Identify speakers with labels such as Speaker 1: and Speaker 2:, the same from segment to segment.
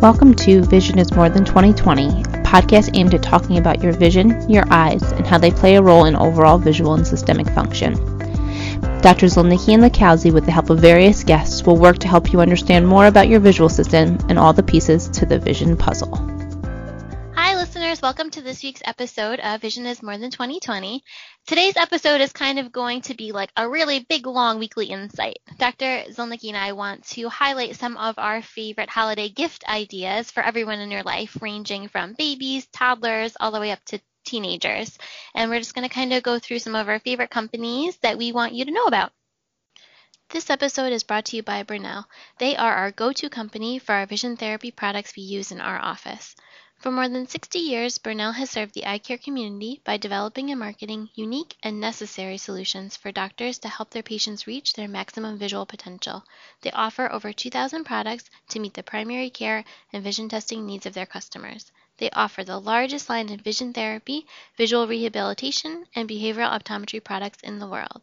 Speaker 1: Welcome to Vision is More Than 2020, a podcast aimed at talking about your vision, your eyes, and how they play a role in overall visual and systemic function. Dr. Zolnicki and Lakowski, with the help of various guests, will work to help you understand more about your visual system and all the pieces to the vision puzzle.
Speaker 2: Listeners. Welcome to this week's episode of Vision is More Than 2020. Today's episode is kind of going to be like a really big, long weekly insight. Dr. Zolnicki and I want to highlight some of our favorite holiday gift ideas for everyone in your life, ranging from babies, toddlers, all the way up to teenagers. And we're just going to kind of go through some of our favorite companies that we want you to know about. This episode is brought to you by Bernell. They are our go to company for our vision therapy products we use in our office. For more than 60 years, Bernell has served the eye care community by developing and marketing unique and necessary solutions for doctors to help their patients reach their maximum visual potential. They offer over 2,000 products to meet the primary care and vision testing needs of their customers. They offer the largest line of vision therapy, visual rehabilitation, and behavioral optometry products in the world.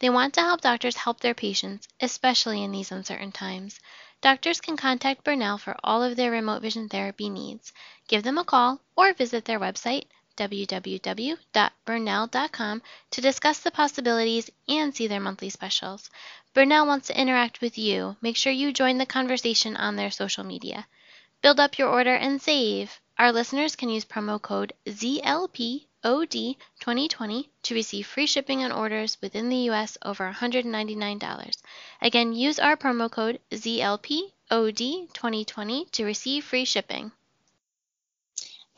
Speaker 2: They want to help doctors help their patients, especially in these uncertain times. Doctors can contact Bernell for all of their remote vision therapy needs. Give them a call or visit their website www.bernell.com to discuss the possibilities and see their monthly specials. Bernell wants to interact with you. Make sure you join the conversation on their social media. Build up your order and save. Our listeners can use promo code ZLPOD2020 to receive free shipping on orders within the US over $199. Again, use our promo code ZLPOD2020 to receive free shipping.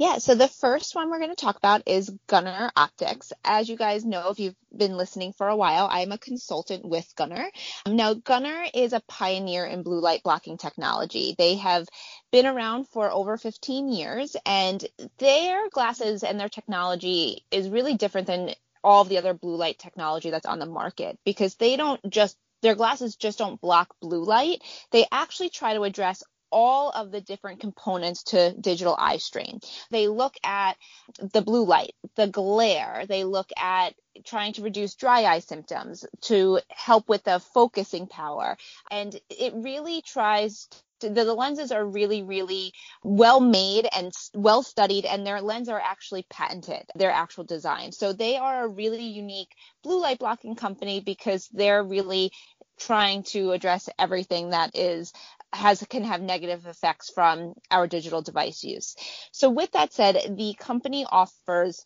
Speaker 3: Yeah, so the first one we're going to talk about is Gunnar Optics. As you guys know, if you've been listening for a while, I'm a consultant with Gunnar. Now, Gunnar is a pioneer in blue light blocking technology. They have been around for over 15 years, and their glasses and their technology is really different than all the other blue light technology that's on the market because they don't just their glasses just don't block blue light. They actually try to address all of the different components to digital eye strain. They look at the blue light, the glare, they look at trying to reduce dry eye symptoms to help with the focusing power. And it really tries to, the, the lenses are really, really well made and well studied, and their lenses are actually patented, their actual design. So they are a really unique blue light blocking company because they're really trying to address everything that is has can have negative effects from our digital device use. So with that said, the company offers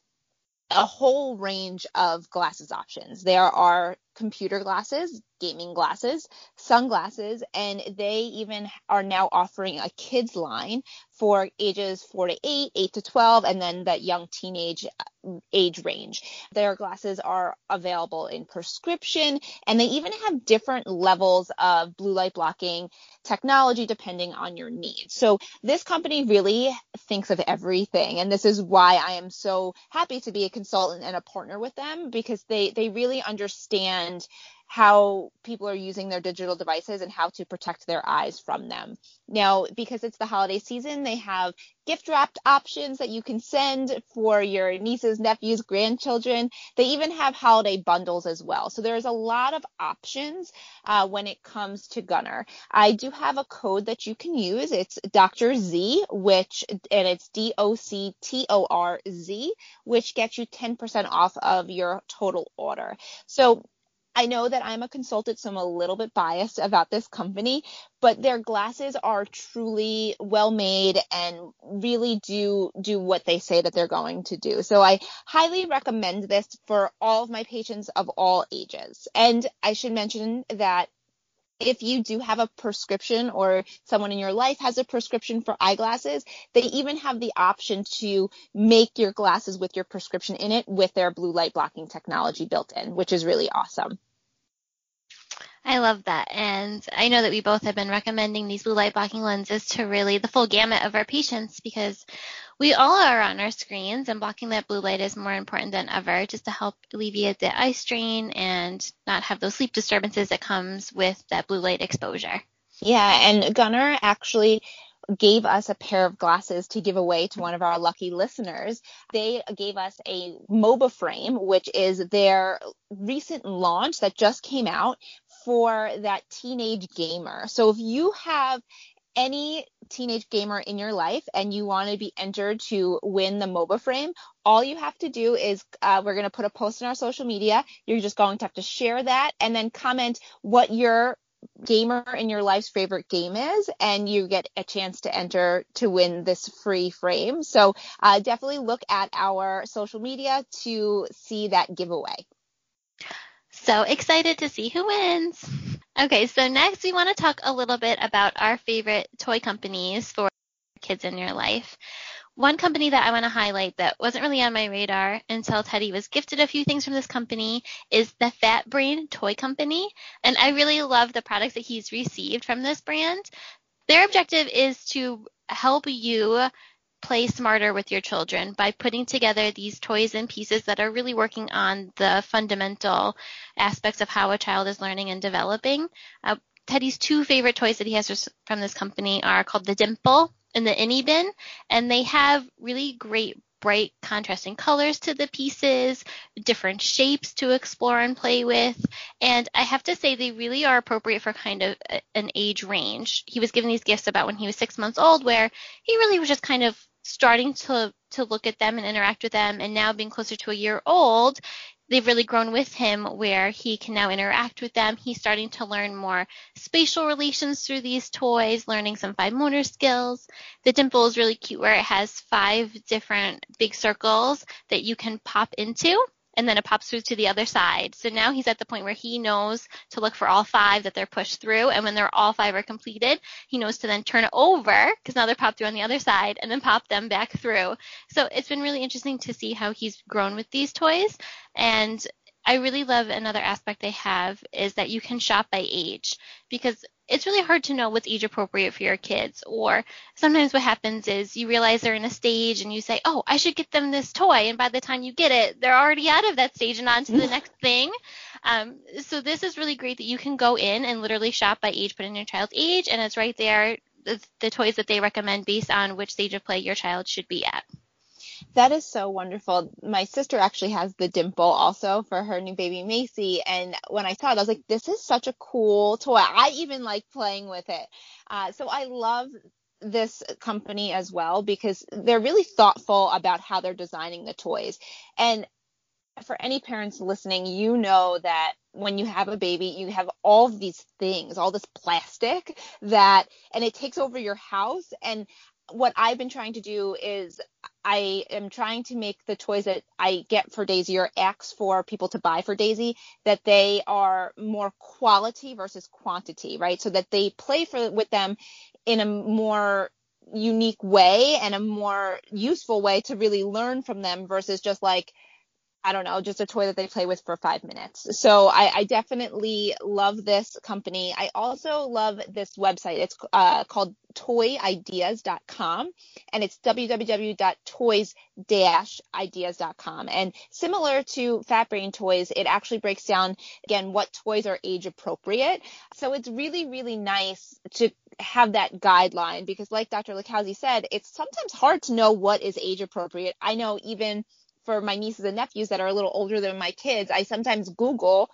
Speaker 3: a whole range of glasses options. There are computer glasses, gaming glasses, sunglasses, and they even are now offering a kids line for ages 4 to 8, 8 to 12, and then that young teenage age range. Their glasses are available in prescription, and they even have different levels of blue light blocking technology depending on your needs. So this company really thinks of everything, and this is why I am so happy to be a consultant and a partner with them because they they really understand how people are using their digital devices and how to protect their eyes from them. Now, because it's the holiday season, they have gift wrapped options that you can send for your nieces, nephews, grandchildren. They even have holiday bundles as well. So there's a lot of options uh, when it comes to Gunnar. I do have a code that you can use. It's Dr. Z, which, and it's D O C T O R Z, which gets you 10% off of your total order. So I know that I'm a consultant, so I'm a little bit biased about this company, but their glasses are truly well made and really do do what they say that they're going to do. So I highly recommend this for all of my patients of all ages. And I should mention that if you do have a prescription or someone in your life has a prescription for eyeglasses, they even have the option to make your glasses with your prescription in it with their blue light blocking technology built in, which is really awesome.
Speaker 2: I love that. And I know that we both have been recommending these blue light blocking lenses to really the full gamut of our patients because we all are on our screens and blocking that blue light is more important than ever just to help alleviate the eye strain and not have those sleep disturbances that comes with that blue light exposure.
Speaker 3: Yeah, and Gunnar actually gave us a pair of glasses to give away to one of our lucky listeners. They gave us a MOBA frame, which is their recent launch that just came out for that teenage gamer. So if you have any teenage gamer in your life and you want to be entered to win the MOBA frame, all you have to do is uh, we're going to put a post in our social media. You're just going to have to share that and then comment what your gamer in your life's favorite game is, and you get a chance to enter to win this free frame. So uh, definitely look at our social media to see that giveaway.
Speaker 2: So excited to see who wins. Okay, so next we want to talk a little bit about our favorite toy companies for kids in your life. One company that I want to highlight that wasn't really on my radar until Teddy was gifted a few things from this company is the Fat Brain Toy Company. And I really love the products that he's received from this brand. Their objective is to help you play smarter with your children by putting together these toys and pieces that are really working on the fundamental aspects of how a child is learning and developing. Uh, Teddy's two favorite toys that he has from this company are called the Dimpl and the InnyBin, and they have really great bright contrasting colors to the pieces, different shapes to explore and play with. And I have to say they really are appropriate for kind of an age range. He was given these gifts about when he was six months old, where he really was just kind of starting to to look at them and interact with them and now being closer to a year old they've really grown with him where he can now interact with them. He's starting to learn more spatial relations through these toys, learning some fine motor skills. The dimple is really cute where it has five different big circles that you can pop into and then it pops through to the other side. So now he's at the point where he knows to look for all five that they're pushed through, and when they're all five are completed, he knows to then turn it over because now they're popped through on the other side, and then pop them back through. So it's been really interesting to see how he's grown with these toys, and I really love another aspect they have is that you can shop by age because it's really hard to know what's age appropriate for your kids. Or sometimes what happens is you realize they're in a stage and you say, oh, I should get them this toy. And by the time you get it, they're already out of that stage and on to the next thing. Um, so this is really great that you can go in and literally shop by age, put in your child's age, and it's right there the, the toys that they recommend based on which stage of play your child should be at.
Speaker 3: That is so wonderful. My sister actually has the dimple also for her new baby Macy. And when I saw it, I was like, this is such a cool toy. I even like playing with it. Uh, so I love this company as well because they're really thoughtful about how they're designing the toys. And for any parents listening, you know that when you have a baby, you have all these things, all this plastic that, and it takes over your house. And what I've been trying to do is I am trying to make the toys that I get for Daisy or ask for people to buy for Daisy that they are more quality versus quantity, right? So that they play for with them in a more unique way and a more useful way to really learn from them versus just like I don't know, just a toy that they play with for five minutes. So I, I definitely love this company. I also love this website. It's uh, called toyideas.com and it's www.toys-ideas.com. And similar to Fat Brain Toys, it actually breaks down again what toys are age appropriate. So it's really, really nice to have that guideline because like Dr. Lakowski said, it's sometimes hard to know what is age appropriate. I know even for my nieces and nephews that are a little older than my kids, I sometimes Google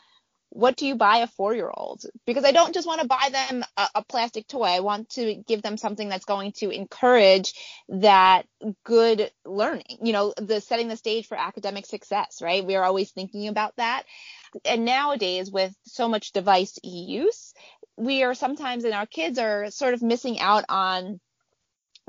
Speaker 3: what do you buy a four year old? Because I don't just want to buy them a, a, plastic toy. I want to give them something that's going to encourage that good learning, you know, the setting the stage for academic success, right? We are always thinking about that. And nowadays with so much device use, we are sometimes and our kids are sort of missing out on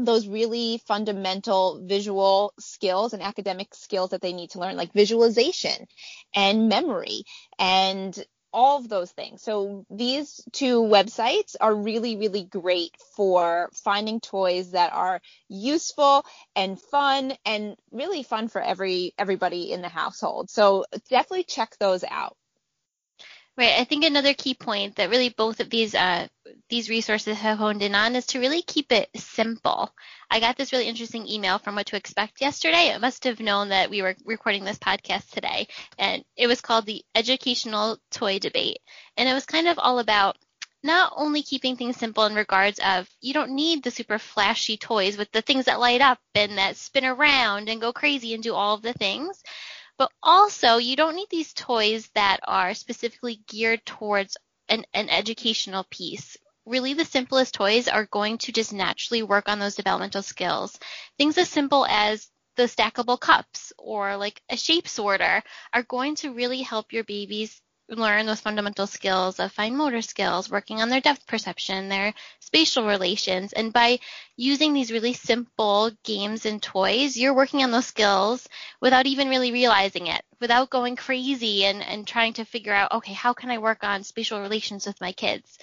Speaker 3: those really fundamental visual skills and academic skills that they need to learn, like visualization and memory and all of those things. So these two websites are really, really great for finding toys that are useful and fun and really fun for every everybody in the household. So definitely check those out.
Speaker 2: Right. I think another key point that really both of these uh, these resources have honed in on is to really keep it simple. I got this really interesting email from What to Expect yesterday. It must have known that we were recording this podcast today, and it was called the Educational Toy Debate, and it was kind of all about not only keeping things simple in regards of you don't need the super flashy toys with the things that light up and that spin around and go crazy and do all of the things, but also, you don't need these toys that are specifically geared towards an, an educational piece. really the simplest toys are going to just naturally work on those developmental skills. Things as simple as the stackable cups or like a shape sorter are going to really help your babies learn those fundamental skills of fine motor skills, working on their depth perception, their spatial relations. And by using these really simple games and toys, you're working on those skills without even really realizing it, without going crazy and, and trying to figure out, okay, how can I work on spatial relations with my kids?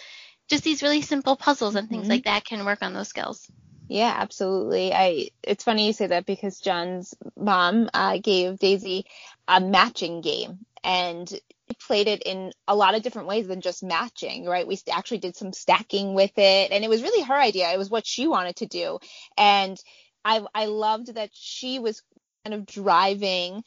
Speaker 2: Just these really simple puzzles and things mm-hmm. like that can work on those skills.
Speaker 3: Yeah, absolutely. I it's funny you say that because John's mom uh, gave Daisy a matching game and played it in a lot of different ways than just matching, right? We actually did some stacking with it and it was really her idea. It was what she wanted to do. And I I loved that she was kind of driving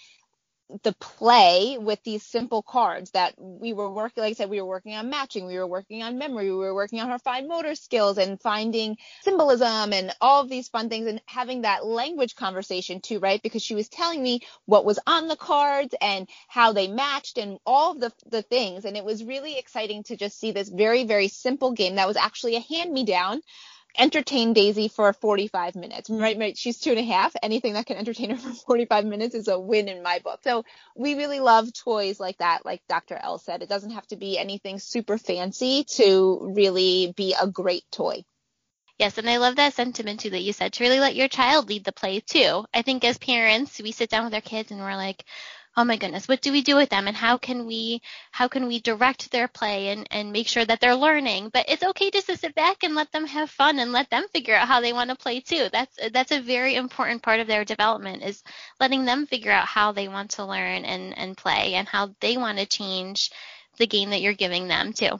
Speaker 3: the play with these simple cards that we were working like i said we were working on matching we were working on memory we were working on her fine motor skills and finding symbolism and all of these fun things and having that language conversation too right? Because she was telling me what was on the cards and how they matched and all of the the things. And it was really exciting to just see this very very simple game that was actually a hand me down entertain Daisy for 45 minutes. Right, right. She's two and a half. Anything that can entertain her for 45 minutes is a win in my book. So we really love toys like that. Like Dr. L said, it doesn't have to be anything super fancy to really be a great toy.
Speaker 2: Yes, and I love that sentiment too that you said to really let your child lead the play too. I think as parents, we sit down with our kids and we're like, oh my goodness, what do we do with them and how can we how can we direct their play and, and make sure that they're learning? But it's okay just to sit back and let them have fun and let them figure out how they want to play too. That's that's a very important part of their development is letting them figure out how they want to learn and, and play and how they want to change the game that you're giving them too.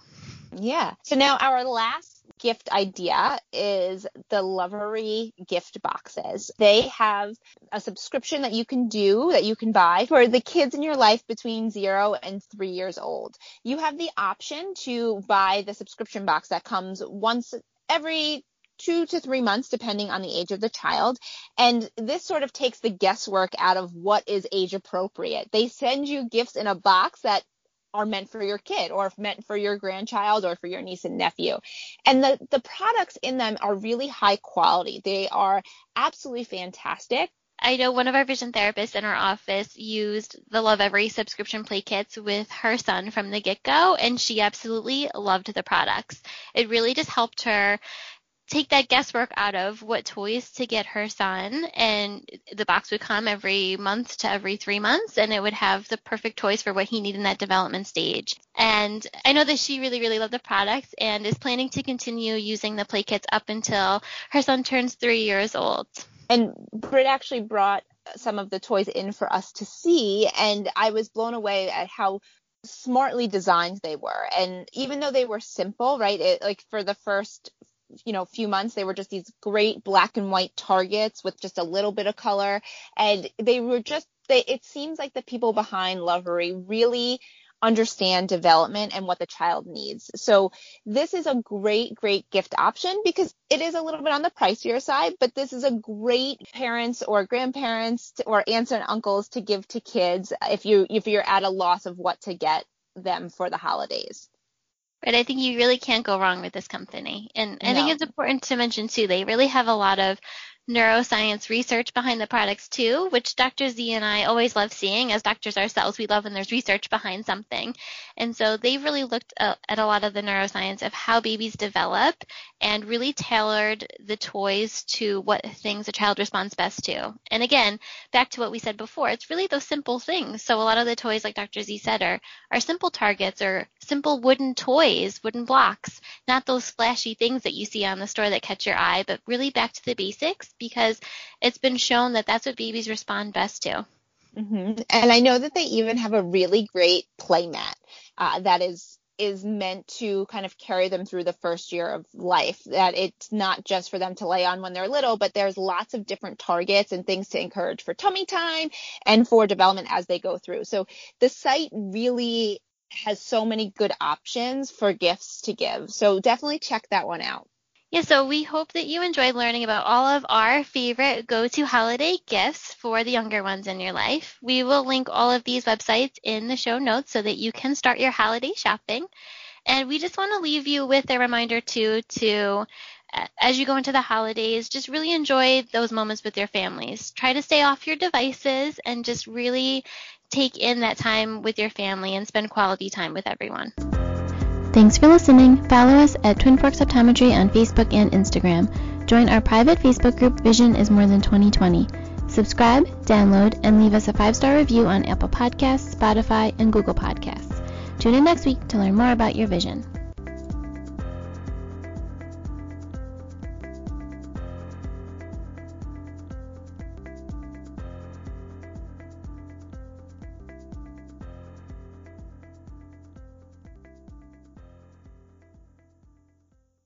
Speaker 3: Yeah. So now our last gift idea is the Lovevery gift boxes. They have a subscription that you can do that you can buy for the kids in your life between zero and three years old. You have the option to buy the subscription box that comes once every two to three months, depending on the age of the child. And this sort of takes the guesswork out of what is age appropriate. They send you gifts in a box that are meant for your kid or meant for your grandchild or for your niece and nephew. And the, the products in them are really high quality. They are absolutely fantastic.
Speaker 2: I know one of our vision therapists in our office used the Lovevery subscription play kits with her son from the get go, and she absolutely loved the products. It really just helped her take that guesswork out of what toys to get her son and the box would come every month to every three months and it would have the perfect toys for what he needed in that development stage. And i know that she really really loved the products and is planning to continue using the play kits up until her son turns three years old.
Speaker 3: And Britt actually brought some of the toys in for us to see and i was blown away at how smartly designed they were. And even though they were simple right it, like for the first you know few months they were just these great black and white targets with just a little bit of color and they were just they it seems like the people behind Lovevery really understand development and what the child needs. So this is a great, great gift option because it is a little bit on the pricier side, but this is a great parents or grandparents or aunts and uncles to give to kids if you if you're at a loss of what to get them for the holidays.
Speaker 2: But I think you really can't go wrong with this company. And I think it's important to mention too, they really have a lot of neuroscience research behind the products too, which Dr. Z and I always love seeing. As doctors ourselves, we love when there's research behind something. And so they've really looked uh, at a lot of the neuroscience of how babies develop and really tailored the toys to what things a child responds best to. And again, back to what we said before, it's really those simple things. So a lot of the toys, like Dr. Z said, are, are simple targets or simple wooden toys, wooden blocks, not those flashy things that you see on the store that catch your eye, but really back to the basics because it's been shown that that's what babies respond best to.
Speaker 3: Mm-hmm. And I know that they even have a really great play mat uh, that is is meant to kind of carry them through the first year of life. That it's not just for them to lay on when they're little, but there's lots of different targets and things to encourage for tummy time and for development as they go through. So the site really has so many good options for gifts to give. So definitely check that one out.
Speaker 2: Yeah, so we hope that you enjoyed learning about all of our favorite go to holiday gifts for the younger ones in your life. We will link all of these websites in the show notes so that you can start your holiday shopping. And we just want to leave you with a reminder too to uh, as you go into the holidays, just really enjoy those moments with your families. Try to stay off your devices and just really take in that time with your family and spend quality time with everyone.
Speaker 1: Thanks for listening. Follow us at Twin Forks Optometry on Facebook and Instagram. Join our private Facebook group Vision is More Than 2020. Subscribe, download, and leave us a five-star review on Apple Podcasts, Spotify, and Google Podcasts. Tune in next week to learn more about your vision.